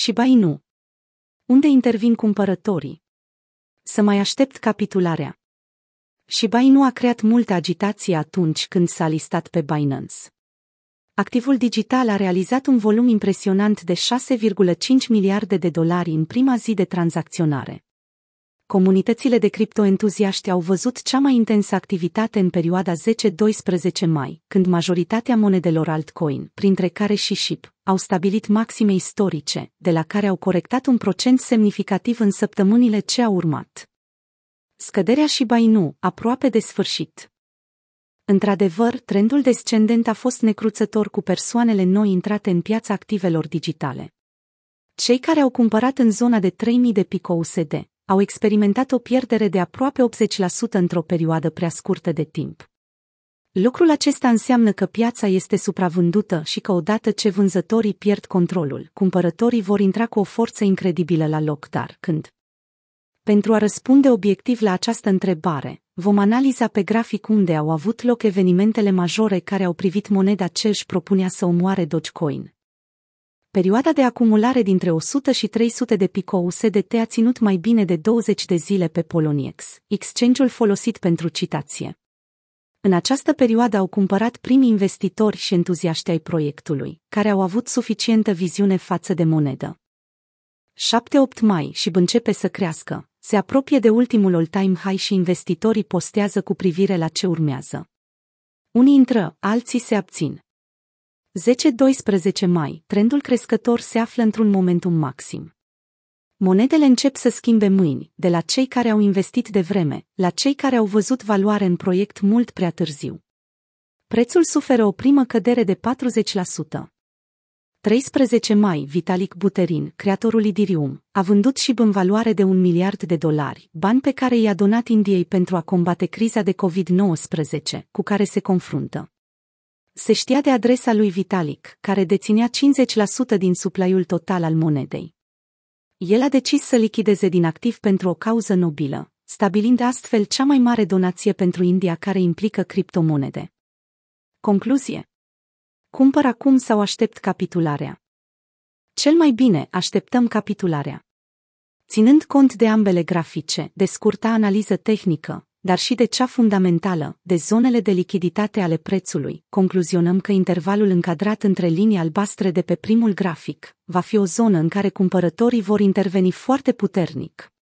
Și bai nu. Unde intervin cumpărătorii? Să mai aștept capitularea. Și bai nu a creat multă agitație atunci când s-a listat pe Binance. Activul digital a realizat un volum impresionant de 6,5 miliarde de dolari în prima zi de tranzacționare. Comunitățile de criptoentuziaști au văzut cea mai intensă activitate în perioada 10-12 mai, când majoritatea monedelor altcoin, printre care și SHIB, au stabilit maxime istorice, de la care au corectat un procent semnificativ în săptămânile ce au urmat. Scăderea și Inu, aproape de sfârșit. Într-adevăr, trendul descendent a fost necruțător cu persoanele noi intrate în piața activelor digitale. Cei care au cumpărat în zona de 3000 de pico USD au experimentat o pierdere de aproape 80% într-o perioadă prea scurtă de timp. Lucrul acesta înseamnă că piața este supravândută și că odată ce vânzătorii pierd controlul, cumpărătorii vor intra cu o forță incredibilă la loc, dar când? Pentru a răspunde obiectiv la această întrebare, vom analiza pe grafic unde au avut loc evenimentele majore care au privit moneda ce își propunea să omoare Dogecoin. Perioada de acumulare dintre 100 și 300 de pico USDT a ținut mai bine de 20 de zile pe Poloniex, exchange-ul folosit pentru citație. În această perioadă au cumpărat primii investitori și entuziaști ai proiectului, care au avut suficientă viziune față de monedă. 7-8 mai și începe să crească, se apropie de ultimul all-time high și investitorii postează cu privire la ce urmează. Unii intră, alții se abțin. 10-12 mai, trendul crescător se află într-un momentum maxim. Monedele încep să schimbe mâini, de la cei care au investit de vreme, la cei care au văzut valoare în proiect mult prea târziu. Prețul suferă o primă cădere de 40%. 13 mai, Vitalik Buterin, creatorul Idirium, a vândut și în valoare de un miliard de dolari, bani pe care i-a donat Indiei pentru a combate criza de COVID-19, cu care se confruntă. Se știa de adresa lui Vitalik, care deținea 50% din suplaiul total al monedei. El a decis să lichideze din activ pentru o cauză nobilă, stabilind astfel cea mai mare donație pentru India care implică criptomonede. Concluzie Cumpăr acum sau aștept capitularea? Cel mai bine așteptăm capitularea. Ținând cont de ambele grafice, de scurta analiză tehnică, dar și de cea fundamentală, de zonele de lichiditate ale prețului, concluzionăm că intervalul încadrat între linii albastre de pe primul grafic va fi o zonă în care cumpărătorii vor interveni foarte puternic.